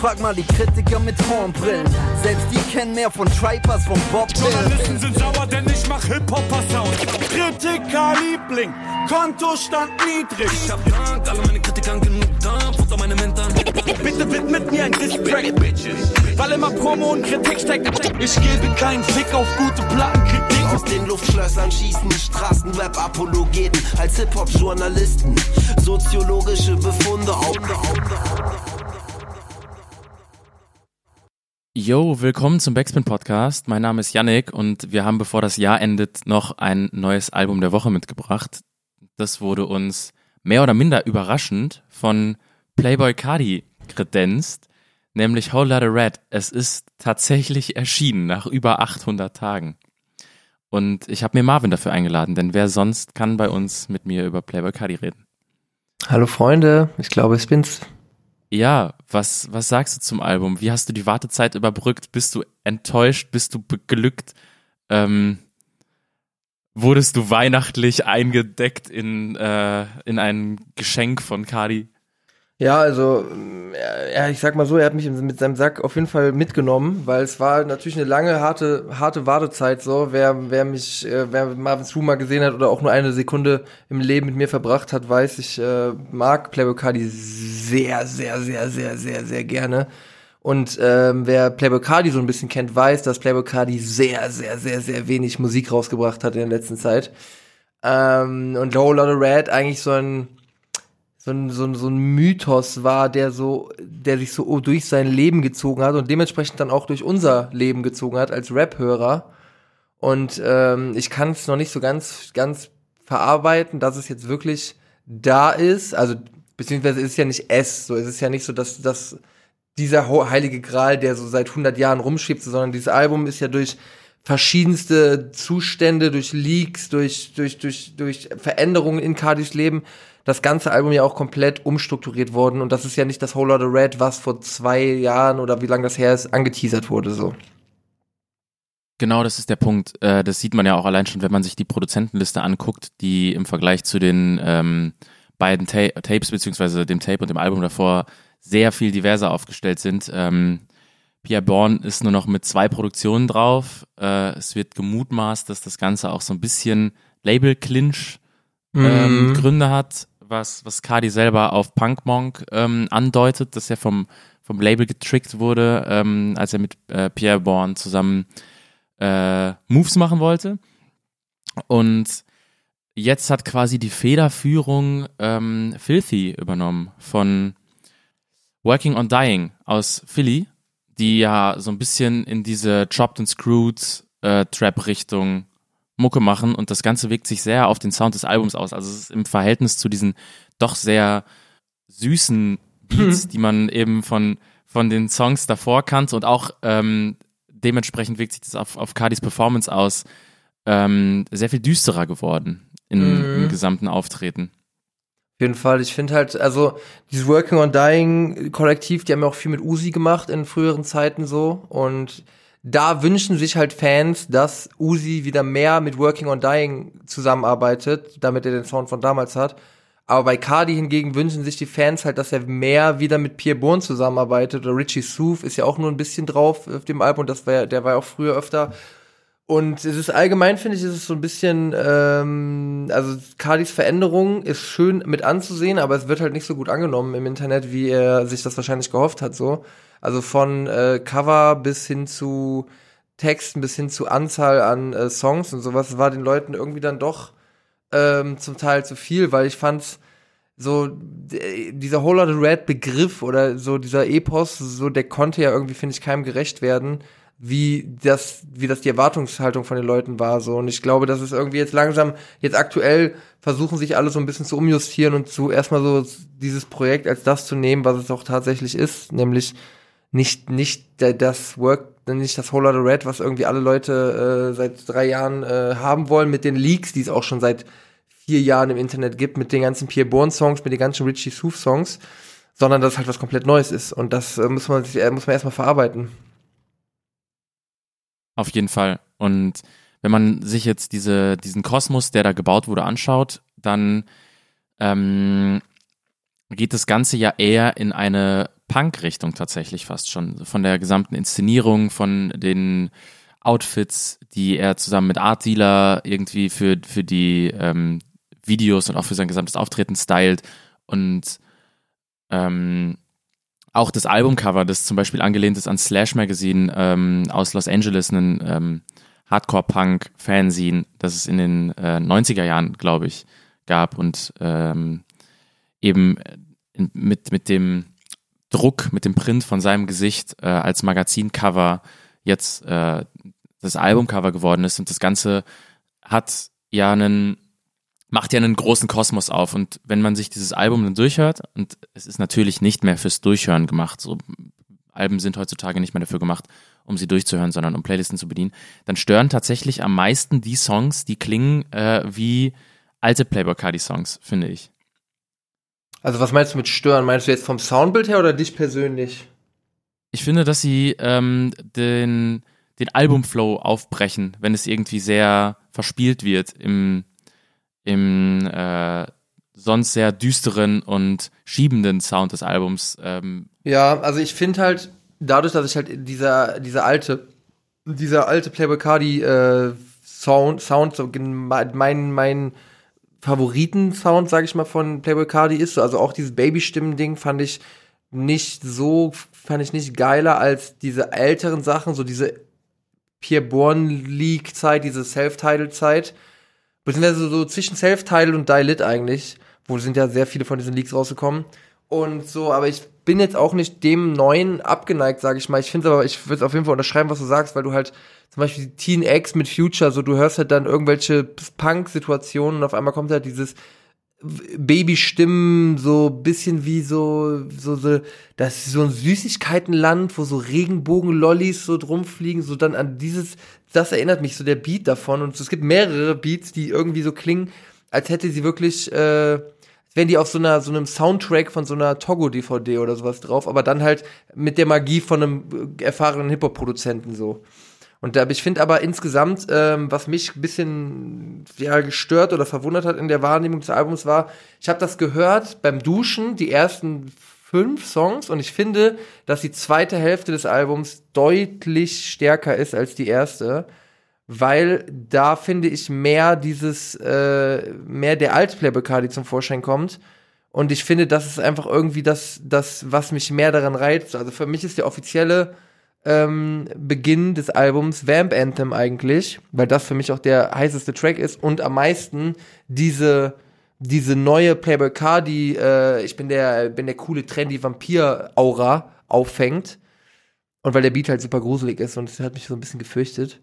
Frag mal die Kritiker mit Hornbrillen. Selbst die kennen mehr von Tripers, von Bob Journalisten sind sauer, denn ich mach Hip-Hopper-Sound. Kritiker-Liebling, Kontostand niedrig. Ich hab Dank, alle meine Kritikern genug Dank, Futter meine Mentoren. Bitte widmet mir ein Distrack, weil immer Promo und Kritik steckt. Ich gebe keinen Fick auf gute Plattenkritik. Aus den Luftschlössern schießen Straßenrap-Apologeten als Hip-Hop-Journalisten. Soziologische Befunde auf. Yo, willkommen zum Backspin Podcast. Mein Name ist Yannick und wir haben, bevor das Jahr endet, noch ein neues Album der Woche mitgebracht. Das wurde uns mehr oder minder überraschend von Playboy Cardi kredenzt, nämlich Whole Lotta Red. Es ist tatsächlich erschienen nach über 800 Tagen. Und ich habe mir Marvin dafür eingeladen, denn wer sonst kann bei uns mit mir über Playboy Cardi reden? Hallo Freunde, ich glaube, ich bin's. Ja, was, was sagst du zum Album? Wie hast du die Wartezeit überbrückt? Bist du enttäuscht? Bist du beglückt? Ähm, wurdest du weihnachtlich eingedeckt in, äh, in ein Geschenk von Cardi? Ja, also, ja, ich sag mal so, er hat mich mit seinem Sack auf jeden Fall mitgenommen, weil es war natürlich eine lange, harte, harte Wartezeit so. Wer, wer mich, äh, wer Marvin True mal gesehen hat oder auch nur eine Sekunde im Leben mit mir verbracht hat, weiß, ich äh, mag Playboy Cardi sehr, sehr, sehr, sehr, sehr, sehr gerne. Und ähm, wer Playboy Cardi so ein bisschen kennt, weiß, dass Playboy Cardi sehr, sehr, sehr, sehr wenig Musik rausgebracht hat in der letzten Zeit. Ähm, und Low Lotta Red eigentlich so ein so ein, so ein, so ein Mythos war, der so, der sich so durch sein Leben gezogen hat und dementsprechend dann auch durch unser Leben gezogen hat als Rap-Hörer. Und ähm, ich kann es noch nicht so ganz, ganz verarbeiten, dass es jetzt wirklich da ist. Also, beziehungsweise ist es ja nicht es, so ist es ja nicht so, dass, dass dieser heilige Gral, der so seit 100 Jahren rumschiebt, sondern dieses Album ist ja durch verschiedenste Zustände, durch Leaks, durch, durch, durch, durch Veränderungen in Cardis Leben das ganze Album ja auch komplett umstrukturiert worden und das ist ja nicht das Whole Lotta Red, was vor zwei Jahren oder wie lange das her ist, angeteasert wurde so. Genau, das ist der Punkt. Äh, das sieht man ja auch allein schon, wenn man sich die Produzentenliste anguckt, die im Vergleich zu den ähm, beiden Ta Tapes beziehungsweise dem Tape und dem Album davor sehr viel diverser aufgestellt sind. Ähm, Pierre Bourne ist nur noch mit zwei Produktionen drauf. Äh, es wird gemutmaßt, dass das Ganze auch so ein bisschen Label-Clinch ähm, mhm. Gründe hat was, was Cardi selber auf Punk Monk ähm, andeutet, dass er vom, vom Label getrickt wurde, ähm, als er mit äh, Pierre Bourne zusammen äh, Moves machen wollte. Und jetzt hat quasi die Federführung ähm, Filthy übernommen von Working on Dying aus Philly, die ja so ein bisschen in diese Chopped and Screwed äh, Trap-Richtung Mucke machen und das Ganze wirkt sich sehr auf den Sound des Albums aus. Also es ist im Verhältnis zu diesen doch sehr süßen Beats, hm. die man eben von, von den Songs davor kannte und auch ähm, dementsprechend wirkt sich das auf, auf Cardis Performance aus, ähm, sehr viel düsterer geworden in, mhm. im gesamten Auftreten. Jeden Fall. Ich finde halt, also dieses Working on Dying Kollektiv, die haben ja auch viel mit Uzi gemacht in früheren Zeiten so und da wünschen sich halt Fans, dass Uzi wieder mehr mit Working on Dying zusammenarbeitet, damit er den Sound von damals hat. Aber bei Cardi hingegen wünschen sich die Fans halt, dass er mehr wieder mit Pierre Bourne zusammenarbeitet. Oder Richie Soof ist ja auch nur ein bisschen drauf auf dem Album. Das war, der war ja auch früher öfter. Und es ist allgemein, finde ich, ist es so ein bisschen, ähm, also Cardis Veränderung ist schön mit anzusehen, aber es wird halt nicht so gut angenommen im Internet, wie er sich das wahrscheinlich gehofft hat, so. Also von äh, Cover bis hin zu Texten, bis hin zu Anzahl an äh, Songs und sowas, war den Leuten irgendwie dann doch ähm, zum Teil zu viel, weil ich fand's so, dieser Whole Lotta Red Begriff oder so dieser Epos, so der konnte ja irgendwie, finde ich, keinem gerecht werden, wie das, wie das die Erwartungshaltung von den Leuten war, so. Und ich glaube, dass es irgendwie jetzt langsam, jetzt aktuell versuchen sich alle so ein bisschen zu umjustieren und zu erstmal so dieses Projekt als das zu nehmen, was es auch tatsächlich ist, nämlich nicht, nicht das Work, nicht das Whole Lotta Red, was irgendwie alle Leute äh, seit drei Jahren äh, haben wollen, mit den Leaks, die es auch schon seit vier Jahren im Internet gibt, mit den ganzen Pierre Bourne Songs, mit den ganzen Richie Soof Songs, sondern dass halt was komplett Neues ist. Und das äh, muss man, äh, muss man erstmal verarbeiten. Auf jeden Fall. Und wenn man sich jetzt diese, diesen Kosmos, der da gebaut wurde, anschaut, dann ähm, geht das Ganze ja eher in eine Punk-Richtung tatsächlich fast schon. Von der gesamten Inszenierung, von den Outfits, die er zusammen mit Art Dealer irgendwie für, für die ähm, Videos und auch für sein gesamtes Auftreten stylt. Und ähm, auch das Albumcover, das zum Beispiel angelehnt ist an Slash Magazine ähm, aus Los Angeles, ein ähm, Hardcore-Punk-Fanzine, das es in den äh, 90er Jahren, glaube ich, gab und ähm, eben in, mit, mit dem Druck, mit dem Print von seinem Gesicht äh, als Magazincover jetzt äh, das Albumcover geworden ist und das Ganze hat ja einen macht ja einen großen Kosmos auf und wenn man sich dieses Album dann durchhört und es ist natürlich nicht mehr fürs Durchhören gemacht, so Alben sind heutzutage nicht mehr dafür gemacht, um sie durchzuhören, sondern um Playlisten zu bedienen, dann stören tatsächlich am meisten die Songs, die klingen äh, wie alte Playboy Cardi Songs, finde ich. Also was meinst du mit stören? Meinst du jetzt vom Soundbild her oder dich persönlich? Ich finde, dass sie ähm, den, den Albumflow aufbrechen, wenn es irgendwie sehr verspielt wird im, im äh, sonst sehr düsteren und schiebenden Sound des Albums. Ähm. Ja, also ich finde halt, dadurch, dass ich halt dieser, dieser alte, dieser alte Playboy Cardi äh, Sound, Sound, so mein, mein Favoriten-Sound, sag ich mal, von Playboy Cardi ist, also auch dieses Babystimmen-Ding fand ich nicht so, fand ich nicht geiler als diese älteren Sachen, so diese Pierre Bourne League Zeit, diese Self-Title Zeit, beziehungsweise so zwischen Self-Title und Die Lit eigentlich, wo sind ja sehr viele von diesen Leaks rausgekommen und so, aber ich bin jetzt auch nicht dem neuen abgeneigt, sage ich mal. Ich finde aber, ich würde auf jeden Fall unterschreiben, was du sagst, weil du halt zum Beispiel Teen X mit Future, so du hörst halt dann irgendwelche Punk-Situationen und auf einmal kommt halt dieses Babystimmen, so bisschen wie so, so, so, das ist so ein Süßigkeitenland, wo so Regenbogen-Lollis so drumfliegen, so dann an dieses, das erinnert mich so der Beat davon und es gibt mehrere Beats, die irgendwie so klingen, als hätte sie wirklich, äh, wären die auf so einer so einem Soundtrack von so einer Togo DVD oder sowas drauf, aber dann halt mit der Magie von einem äh, erfahrenen Hip-Hop Produzenten so. Und da, ich finde aber insgesamt, ähm, was mich ein bisschen ja, gestört oder verwundert hat in der Wahrnehmung des Albums war, ich habe das gehört beim Duschen, die ersten fünf Songs, und ich finde, dass die zweite Hälfte des Albums deutlich stärker ist als die erste, weil da finde ich mehr dieses, äh, mehr der Altplayer Bacardi zum Vorschein kommt. Und ich finde, das ist einfach irgendwie das, das, was mich mehr daran reizt. Also für mich ist der offizielle ähm, Beginn des Albums Vamp Anthem eigentlich, weil das für mich auch der heißeste Track ist und am meisten diese diese neue Playboy Cardi, äh, ich bin der bin der coole trendy Vampir Aura auffängt und weil der Beat halt super gruselig ist und das hat mich so ein bisschen gefürchtet.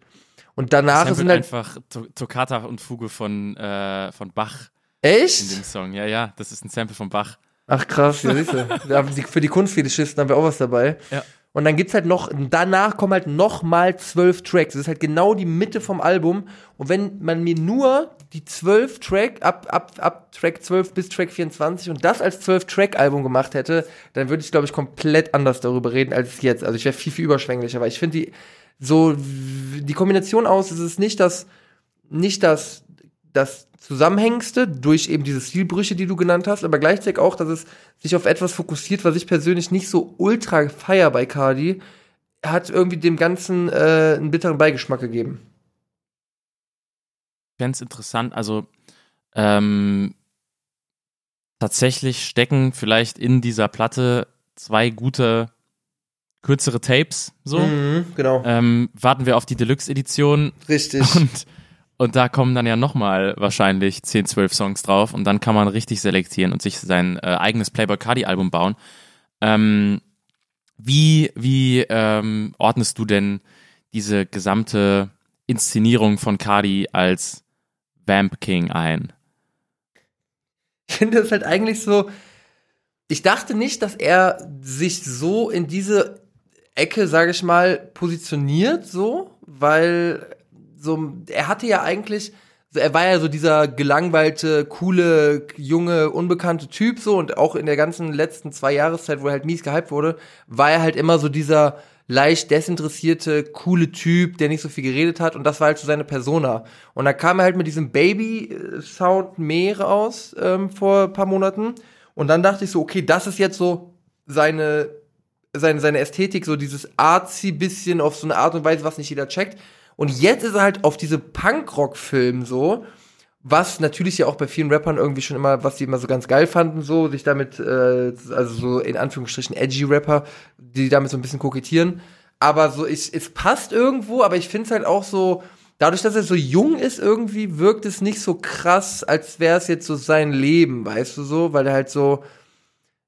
Und danach sind halt einfach Toccata und Fuge von äh, von Bach Echt? in dem Song. Ja, ja, das ist ein Sample von Bach. Ach krass, ja, siehst du. Für die Kunstfetischisten haben wir auch was dabei. Ja. Und dann gibt's halt noch, danach kommen halt noch mal zwölf Tracks. Das ist halt genau die Mitte vom Album. Und wenn man mir nur die zwölf Track, ab, ab, ab Track 12 bis Track 24 und das als zwölf Track Album gemacht hätte, dann würde ich, glaube ich, komplett anders darüber reden als jetzt. Also ich wäre viel, viel überschwänglicher, weil ich finde die, so, die Kombination aus, es ist nicht das, nicht das, das Zusammenhängste durch eben diese Stilbrüche, die du genannt hast, aber gleichzeitig auch, dass es sich auf etwas fokussiert, was ich persönlich nicht so ultra feier bei Cardi, hat irgendwie dem Ganzen äh, einen bitteren Beigeschmack gegeben. Ganz interessant, also ähm, tatsächlich stecken vielleicht in dieser Platte zwei gute kürzere Tapes, so. Mhm, genau. Ähm, warten wir auf die Deluxe-Edition. Richtig. Und und da kommen dann ja nochmal wahrscheinlich 10, 12 Songs drauf und dann kann man richtig selektieren und sich sein äh, eigenes Playboy Cardi Album bauen. Ähm, wie wie ähm, ordnest du denn diese gesamte Inszenierung von Cardi als Vamp King ein? Ich finde das halt eigentlich so. Ich dachte nicht, dass er sich so in diese Ecke, sage ich mal, positioniert, so, weil so, er hatte ja eigentlich, er war ja so dieser gelangweilte, coole, junge, unbekannte Typ so und auch in der ganzen letzten zwei Jahreszeit, wo er halt mies gehypt wurde, war er halt immer so dieser leicht desinteressierte, coole Typ, der nicht so viel geredet hat und das war halt so seine Persona. Und da kam er halt mit diesem Baby-Sound mehr raus ähm, vor ein paar Monaten und dann dachte ich so, okay, das ist jetzt so seine seine, seine Ästhetik, so dieses artsy bisschen auf so eine Art und Weise, was nicht jeder checkt. Und jetzt ist er halt auf diese Punkrock-Film so, was natürlich ja auch bei vielen Rappern irgendwie schon immer, was die immer so ganz geil fanden, so, sich damit, äh, also so in Anführungsstrichen edgy Rapper, die damit so ein bisschen kokettieren. Aber so, ich, es passt irgendwo, aber ich finde es halt auch so, dadurch, dass er so jung ist, irgendwie wirkt es nicht so krass, als wäre es jetzt so sein Leben, weißt du so, weil er halt so,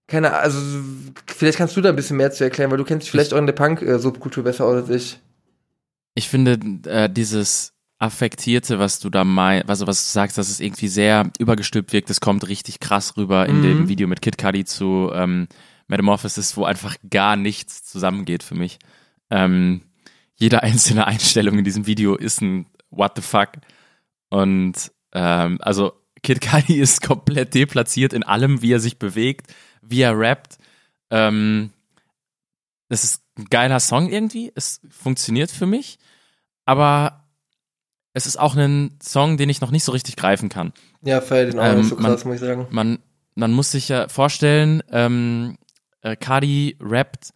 keine Ahnung, also vielleicht kannst du da ein bisschen mehr zu erklären, weil du kennst dich vielleicht auch in der Punk-Subkultur besser aus als ich. Ich finde, äh, dieses Affektierte, was du da meinst, also was du sagst, dass es irgendwie sehr übergestülpt wirkt, das kommt richtig krass rüber in Mhm. dem Video mit Kid Cudi zu ähm, Metamorphosis, wo einfach gar nichts zusammengeht für mich. Ähm, jede einzelne Einstellung in diesem Video ist ein What the fuck. Und ähm, also Kid Cudi ist komplett deplatziert in allem, wie er sich bewegt, wie er rappt. Ähm, das ist ein geiler Song irgendwie. Es funktioniert für mich. Aber es ist auch ein Song, den ich noch nicht so richtig greifen kann. Ja, feier den auch Ähm, nicht so man- krass, muss ich sagen. Man, man muss sich ja vorstellen, ähm, äh, Cudi rappt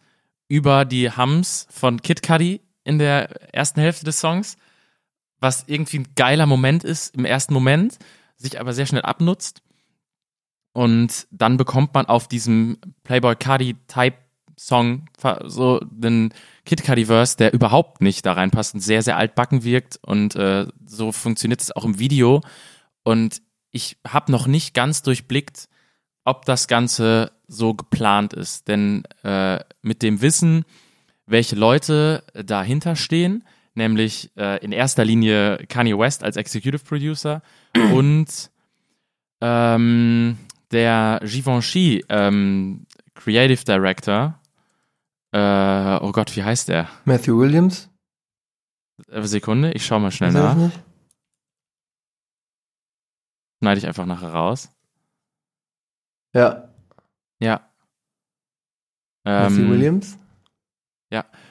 über die Hums von Kid Cudi in der ersten Hälfte des Songs, was irgendwie ein geiler Moment ist im ersten Moment, sich aber sehr schnell abnutzt. Und dann bekommt man auf diesem Playboy Cudi Type Song so den Kid Cudi Verse, der überhaupt nicht da reinpasst und sehr, sehr altbacken wirkt. Und äh, so funktioniert es auch im Video. Und ich habe noch nicht ganz durchblickt, ob das Ganze so geplant ist. Denn äh, mit dem Wissen, welche Leute dahinter stehen, nämlich äh, in erster Linie Kanye West als Executive Producer und ähm, der Givenchy ähm, Creative Director. Äh, oh Gott, wie heißt der? Matthew Williams? Äh, Sekunde, ich schau mal schnell Weiß ich nach. nicht. Schneide ich einfach nachher raus. Ja, Ja. Matthew Ähm, Williams?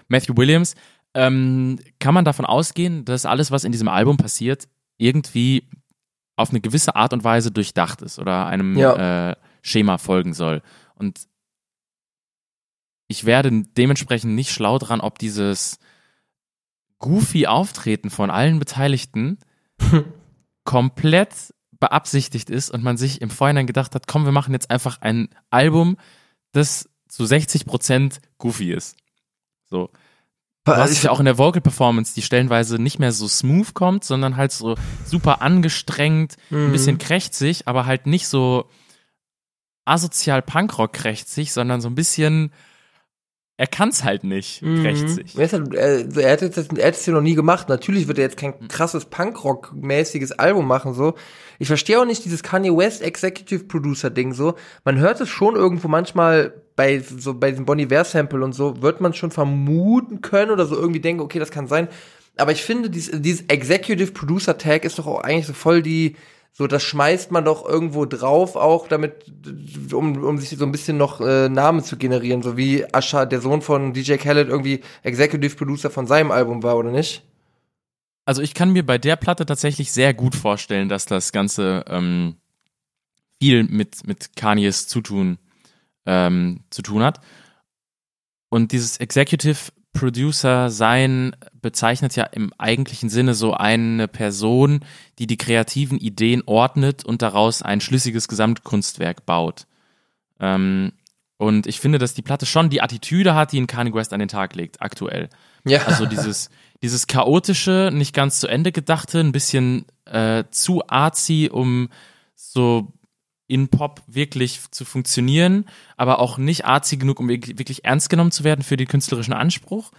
Matthew Williams. Ähm, kann man davon ausgehen, dass alles, was in diesem Album passiert, irgendwie auf eine gewisse Art und Weise durchdacht ist oder einem Ja. äh, Schema folgen soll? Und ich werde dementsprechend nicht schlau dran, ob dieses goofy Auftreten von allen Beteiligten komplett beabsichtigt ist und man sich im Vorhinein gedacht hat, komm, wir machen jetzt einfach ein Album, das zu 60% goofy ist. So. Was ja auch in der Vocal Performance, die stellenweise nicht mehr so smooth kommt, sondern halt so super angestrengt, ein Mhm. bisschen krächzig, aber halt nicht so asozial Punkrock krächzig, sondern so ein bisschen, er kann's halt nicht. Mhm. Er, ist halt, er, er, hat jetzt, er es ja noch nie gemacht. Natürlich wird er jetzt kein krasses Punkrock-mäßiges Album machen, so. Ich verstehe auch nicht dieses Kanye West Executive Producer Ding, so. Man hört es schon irgendwo manchmal bei, so, bei diesem Bonnie Iver Sample und so, wird man schon vermuten können oder so irgendwie denken, okay, das kann sein. Aber ich finde, dieses, dieses Executive Producer Tag ist doch auch eigentlich so voll die, so, das schmeißt man doch irgendwo drauf, auch damit, um, um sich so ein bisschen noch äh, Namen zu generieren, so wie Asha, der Sohn von DJ Khaled, irgendwie Executive Producer von seinem Album war, oder nicht? Also ich kann mir bei der Platte tatsächlich sehr gut vorstellen, dass das Ganze ähm, viel mit, mit Kanyes Zutun ähm, zu tun hat. Und dieses Executive Producer sein bezeichnet ja im eigentlichen Sinne so eine Person, die die kreativen Ideen ordnet und daraus ein schlüssiges Gesamtkunstwerk baut. Ähm, und ich finde, dass die Platte schon die Attitüde hat, die in Kanye West an den Tag legt, aktuell. Ja. Also dieses, dieses chaotische, nicht ganz zu Ende gedachte, ein bisschen äh, zu artsy, um so in Pop wirklich zu funktionieren, aber auch nicht artsy genug, um wirklich wirklich ernst genommen zu werden für den künstlerischen Anspruch.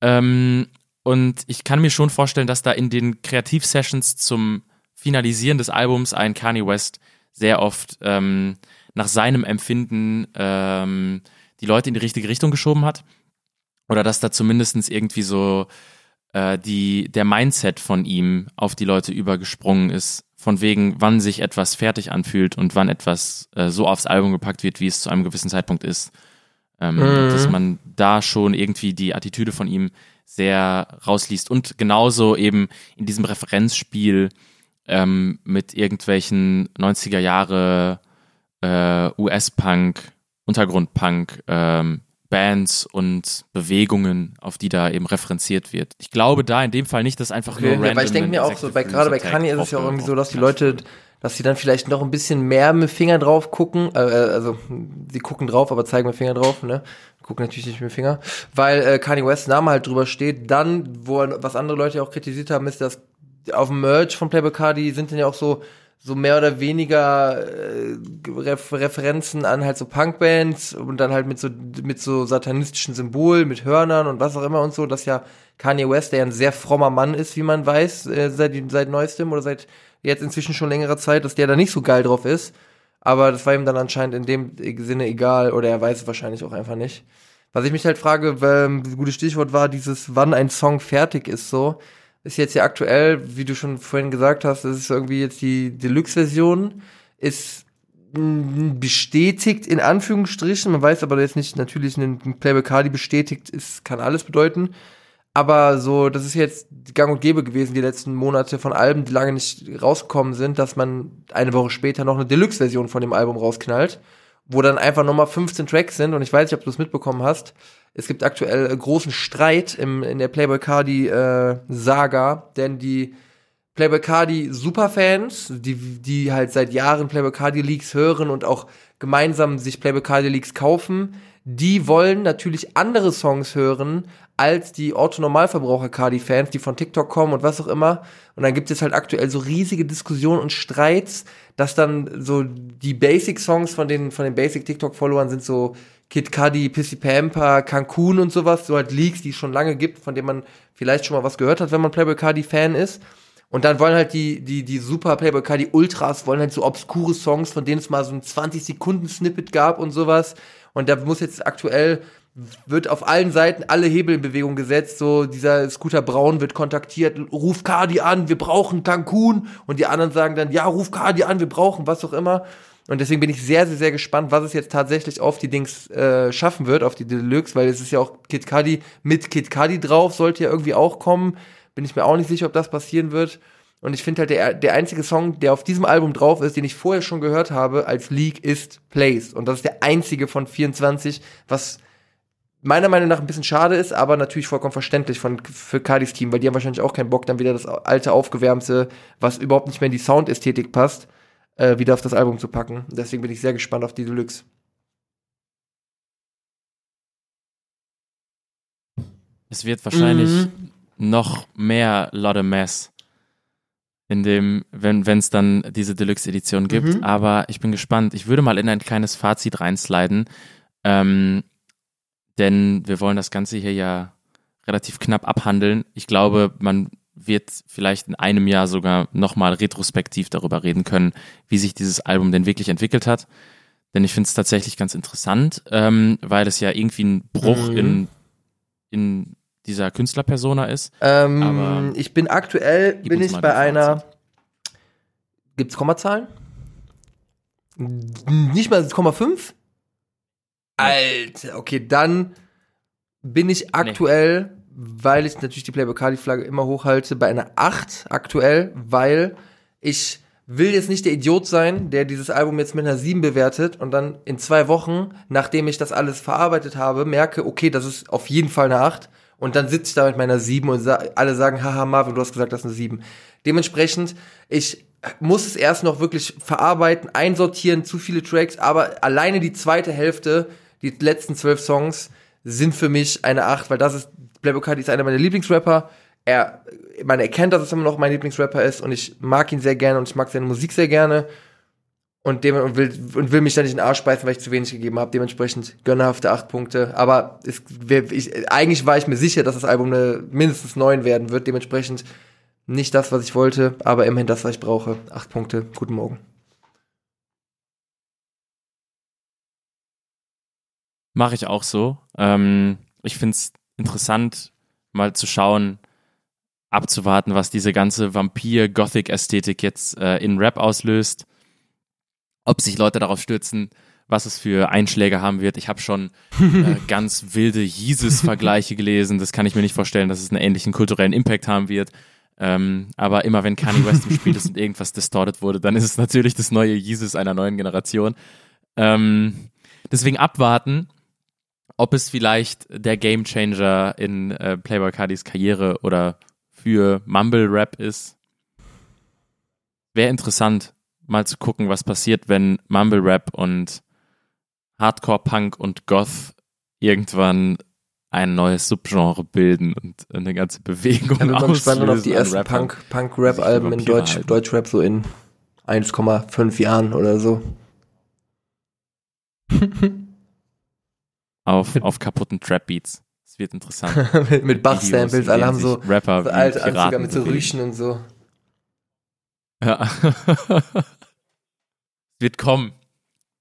Ähm, und ich kann mir schon vorstellen, dass da in den Kreativsessions zum Finalisieren des Albums ein Kanye West sehr oft ähm, nach seinem Empfinden ähm, die Leute in die richtige Richtung geschoben hat. Oder dass da zumindestens irgendwie so äh, die, der Mindset von ihm auf die Leute übergesprungen ist, von wegen, wann sich etwas fertig anfühlt und wann etwas äh, so aufs Album gepackt wird, wie es zu einem gewissen Zeitpunkt ist. Ähm, Mhm. Dass man da schon irgendwie die Attitüde von ihm sehr rausliest. Und genauso eben in diesem Referenzspiel ähm, mit irgendwelchen 90er Jahre äh, US-Punk, Untergrundpunk ähm, Bands und Bewegungen, auf die da eben referenziert wird. Ich glaube da in dem Fall nicht, dass einfach Okay, nur ja, random weil ich denke mir auch so, bei, gerade bei Kanye ist es ja auch irgendwie so, dass die Leute, dass sie dann vielleicht noch ein bisschen mehr mit Finger drauf gucken, äh, äh, also sie gucken drauf, aber zeigen mit Finger drauf, ne? Gucken natürlich nicht mit Finger, weil äh, Kanye West Name halt drüber steht. Dann, wo was andere Leute auch kritisiert haben, ist, dass auf dem Merch von Playboy Cardi sind dann ja auch so so mehr oder weniger äh, Ref Referenzen an halt so Punkbands und dann halt mit so mit so satanistischen Symbolen, mit Hörnern und was auch immer und so, dass ja Kanye West, der ja ein sehr frommer Mann ist, wie man weiß, äh, seit seit neuestem oder seit jetzt inzwischen schon längerer Zeit, dass der da nicht so geil drauf ist. Aber das war ihm dann anscheinend in dem Sinne egal oder er weiß es wahrscheinlich auch einfach nicht. Was ich mich halt frage, ähm, gutes Stichwort war dieses, wann ein Song fertig ist, so ist jetzt ja aktuell, wie du schon vorhin gesagt hast, das ist irgendwie jetzt die Deluxe-Version, ist mm, bestätigt in Anführungsstrichen, man weiß aber jetzt nicht, natürlich ein Playboy Cardi bestätigt ist, kann alles bedeuten, aber so, das ist jetzt gang und gäbe gewesen, die letzten Monate von Alben, die lange nicht rausgekommen sind, dass man eine Woche später noch eine Deluxe-Version von dem Album rausknallt, wo dann einfach nochmal 15 Tracks sind. Und ich weiß nicht, ob du es mitbekommen hast, es gibt aktuell äh, großen Streit im, in der Playboy Cardi äh, Saga, denn die Playboy Cardi Superfans, die, die halt seit Jahren Playboy Cardi Leaks hören und auch gemeinsam sich Playboy Cardi Leaks kaufen, die wollen natürlich andere Songs hören als die Orthonormalverbraucher Cardi Fans, die von TikTok kommen und was auch immer. Und dann gibt es halt aktuell so riesige Diskussionen und Streits, dass dann so die Basic Songs von den von den Basic TikTok Followern sind so Kid Cudi, Pissy Pamper, Cancun und sowas, so halt Leaks, die es schon lange gibt, von denen man vielleicht schon mal was gehört hat, wenn man Playboy Cardi Fan ist. Und dann wollen halt die, die, die super Playboy Cardi Ultras wollen halt so obskure Songs, von denen es mal so ein 20 Sekunden Snippet gab und sowas. Und da muss jetzt aktuell wird auf allen Seiten alle Hebel in Bewegung gesetzt. So dieser Scooter Braun wird kontaktiert, ruf Cardi an, wir brauchen Cancun. Und die anderen sagen dann, ja, ruf Cardi an, wir brauchen was auch immer. Und deswegen bin ich sehr, sehr, sehr gespannt, was es jetzt tatsächlich auf die Dings äh, schaffen wird, auf die Deluxe, weil es ist ja auch Kid Cudi mit Kid Cudi drauf, sollte ja irgendwie auch kommen. Bin ich mir auch nicht sicher, ob das passieren wird. Und ich finde halt, der, der einzige Song, der auf diesem Album drauf ist, den ich vorher schon gehört habe als Leak, ist Place. Und das ist der einzige von 24, was meiner Meinung nach ein bisschen schade ist, aber natürlich vollkommen verständlich von, für Cardis Team, weil die haben wahrscheinlich auch keinen Bock, dann wieder das alte, aufgewärmte, was überhaupt nicht mehr in die Soundästhetik passt, äh, wieder auf das Album zu packen. Deswegen bin ich sehr gespannt auf die Deluxe. Es wird wahrscheinlich mhm. noch mehr Lotte Mess in dem, wenn es dann diese Deluxe-Edition gibt. Mhm. Aber ich bin gespannt. Ich würde mal in ein kleines Fazit reinsliden. Ähm, denn wir wollen das Ganze hier ja relativ knapp abhandeln. Ich glaube, man wird vielleicht in einem Jahr sogar nochmal retrospektiv darüber reden können, wie sich dieses Album denn wirklich entwickelt hat. Denn ich finde es tatsächlich ganz interessant, ähm, weil es ja irgendwie ein Bruch mhm. in, in dieser Künstlerpersona ist. Ähm, ich bin aktuell, bin ich bei einer. Gibt's Kommazahlen? Nicht mal 0,5? Alter, okay, dann bin ich aktuell nee weil ich natürlich die Playboy Cardi Flagge immer hochhalte, bei einer 8 aktuell, weil ich will jetzt nicht der Idiot sein, der dieses Album jetzt mit einer 7 bewertet und dann in zwei Wochen, nachdem ich das alles verarbeitet habe, merke, okay, das ist auf jeden Fall eine 8 und dann sitze ich da mit meiner 7 und sa alle sagen, haha Marvin, du hast gesagt, das ist eine 7. Dementsprechend, ich muss es erst noch wirklich verarbeiten, einsortieren, zu viele Tracks, aber alleine die zweite Hälfte, die letzten zwölf Songs, sind für mich eine 8, weil das ist Playboy Cardi ist einer meiner Lieblingsrapper. Er, man erkennt, dass es immer noch mein Lieblingsrapper ist und ich mag ihn sehr gerne und ich mag seine Musik sehr gerne und, dem, und, will, und will mich da nicht in den Arsch beißen, weil ich zu wenig gegeben habe. Dementsprechend gönnerhafte acht Punkte. Aber es, ich, eigentlich war ich mir sicher, dass das Album eine mindestens neun werden wird. Dementsprechend nicht das, was ich wollte, aber immerhin das, was ich brauche. Acht Punkte. Guten Morgen. Mache ich auch so. Ähm, ich finde es interessant, mal zu schauen, abzuwarten, was diese ganze Vampir-Gothic-Ästhetik jetzt äh, in Rap auslöst. Ob sich Leute darauf stürzen, was es für Einschläge haben wird. Ich habe schon äh, ganz wilde Jesus-Vergleiche gelesen. Das kann ich mir nicht vorstellen, dass es einen ähnlichen kulturellen Impact haben wird. Ähm, aber immer wenn Kanye West im Spiel ist und irgendwas distorted wurde, dann ist es natürlich das neue Jesus einer neuen Generation. Ähm, deswegen abwarten. Ob es vielleicht der Gamechanger in äh, Playboy Cardis Karriere oder für Mumble Rap ist. Wäre interessant, mal zu gucken, was passiert, wenn Mumble Rap und Hardcore Punk und Goth irgendwann ein neues Subgenre bilden und eine ganze Bewegung Ich bin mal gespannt auf die ersten. Punk, Punk-Rap-Alben in Deutsch, halten. Deutschrap so in 1,5 Jahren oder so. auf, auf kaputten Trap Beats. Es wird interessant. mit, mit Bach-Samples, alle haben so, Rapper so alte Anzüge mit so. Rüschen und so. Ja. wird kommen.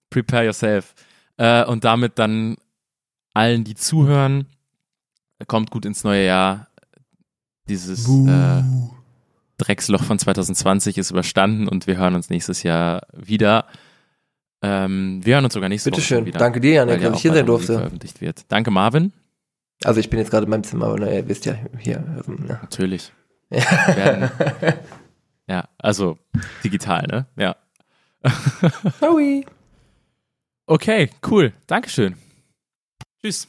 Prepare yourself. Äh, und damit dann allen, die zuhören, kommt gut ins neue Jahr. Dieses äh, Drecksloch von 2020 ist überstanden und wir hören uns nächstes Jahr wieder. Ähm, wir hören uns sogar nächste Woche Bitteschön. schon wieder. Danke dir, Janik, ja dass ich hier sein durfte. veröffentlicht wird. Danke, Marvin. Also ich bin jetzt gerade in meinem Zimmer, aber naja, ihr wisst ja, hier. ähm, ne. Natürlich. Werden, ja, also digital, ne? Ja. Sorry. Okay, cool. Dankeschön. Tschüss.